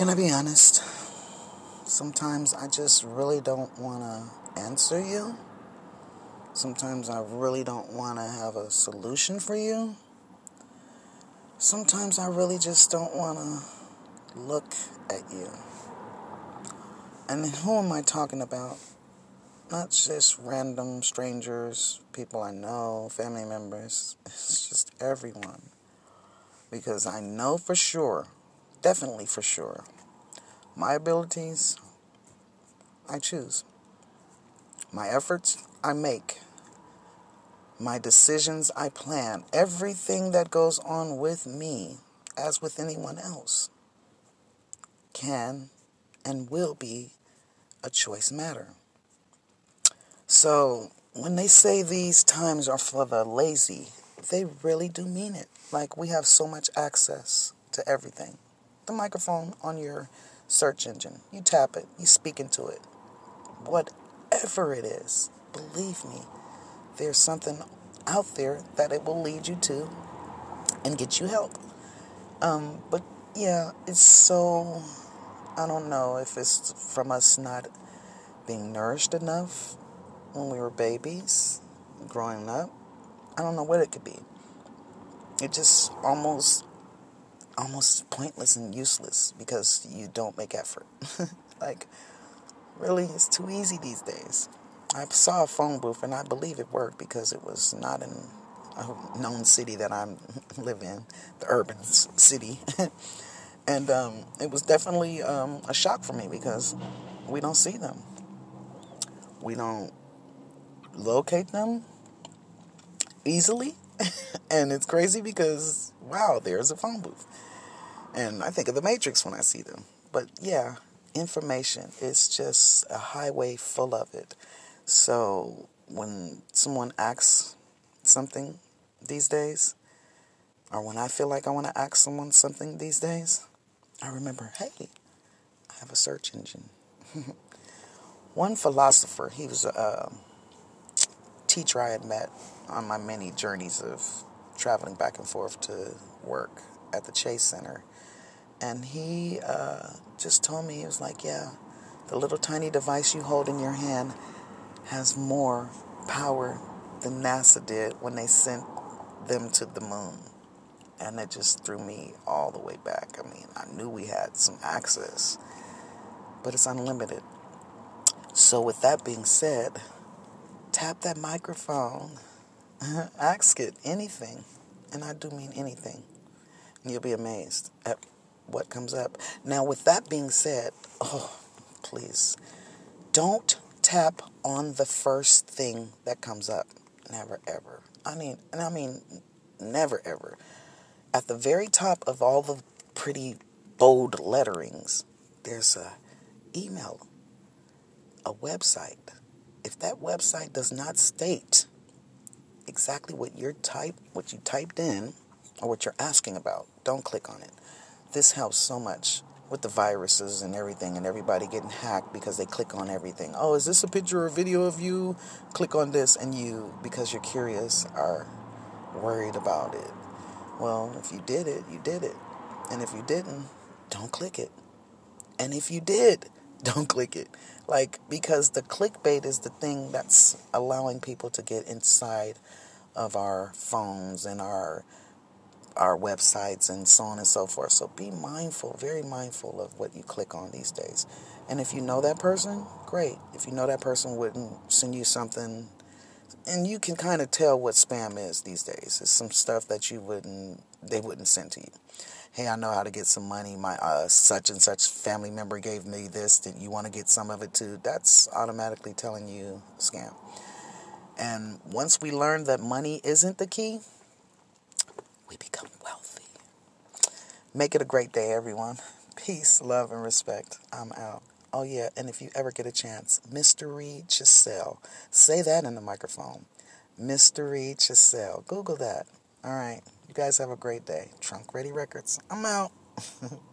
Can I be honest? Sometimes I just really don't want to answer you. Sometimes I really don't want to have a solution for you. Sometimes I really just don't want to look at you. And who am I talking about? Not just random strangers, people I know, family members. It's just everyone. Because I know for sure, definitely for sure, my abilities, I choose. My efforts, I make. My decisions, I plan. Everything that goes on with me, as with anyone else, can and will be a choice matter. So, when they say these times are for the lazy, they really do mean it. Like, we have so much access to everything. The microphone on your search engine, you tap it, you speak into it. Whatever it is, believe me, there's something out there that it will lead you to and get you help. Um, but yeah, it's so, I don't know if it's from us not being nourished enough when we were babies, growing up. I don't know what it could be. It just almost almost pointless and useless because you don't make effort. like really it's too easy these days. I saw a phone booth and I believe it worked because it was not in a known city that I live in, the urban city. and um, it was definitely um, a shock for me because we don't see them. We don't locate them easily. and it's crazy because, wow, there's a phone booth. And I think of the Matrix when I see them. But yeah, information is just a highway full of it. So when someone asks something these days, or when I feel like I want to ask someone something these days, I remember, hey, I have a search engine. One philosopher, he was a um, teacher I had met on my many journeys of traveling back and forth to work at the Chase Center. And he uh, just told me, he was like, yeah, the little tiny device you hold in your hand has more power than NASA did when they sent them to the moon. And it just threw me all the way back. I mean, I knew we had some access, but it's unlimited. So, with that being said, tap that microphone, ask it anything, and I do mean anything. You'll be amazed at what comes up. Now, with that being said, oh, please, don't tap on the first thing that comes up. Never ever. I mean, and I mean, never ever. At the very top of all the pretty bold letterings, there's a email, a website. If that website does not state exactly what you're type, what you typed in, or what you're asking about, don't click on it. This helps so much with the viruses and everything and everybody getting hacked because they click on everything. Oh, is this a picture or video of you? Click on this and you, because you're curious, are worried about it. Well, if you did it, you did it. And if you didn't, don't click it. And if you did, don't click it. Like, because the clickbait is the thing that's allowing people to get inside of our phones and our our websites and so on and so forth. So be mindful, very mindful of what you click on these days. And if you know that person, great. If you know that person wouldn't send you something, and you can kind of tell what spam is these days. It's some stuff that you wouldn't, they wouldn't send to you. Hey, I know how to get some money. My uh, such and such family member gave me this. That you want to get some of it too? That's automatically telling you scam. And once we learn that money isn't the key, we become wealthy. Make it a great day, everyone. Peace, love, and respect. I'm out. Oh, yeah, and if you ever get a chance, Mystery Chiselle. Say that in the microphone. Mystery Chiselle. Google that. All right. You guys have a great day. Trunk Ready Records. I'm out.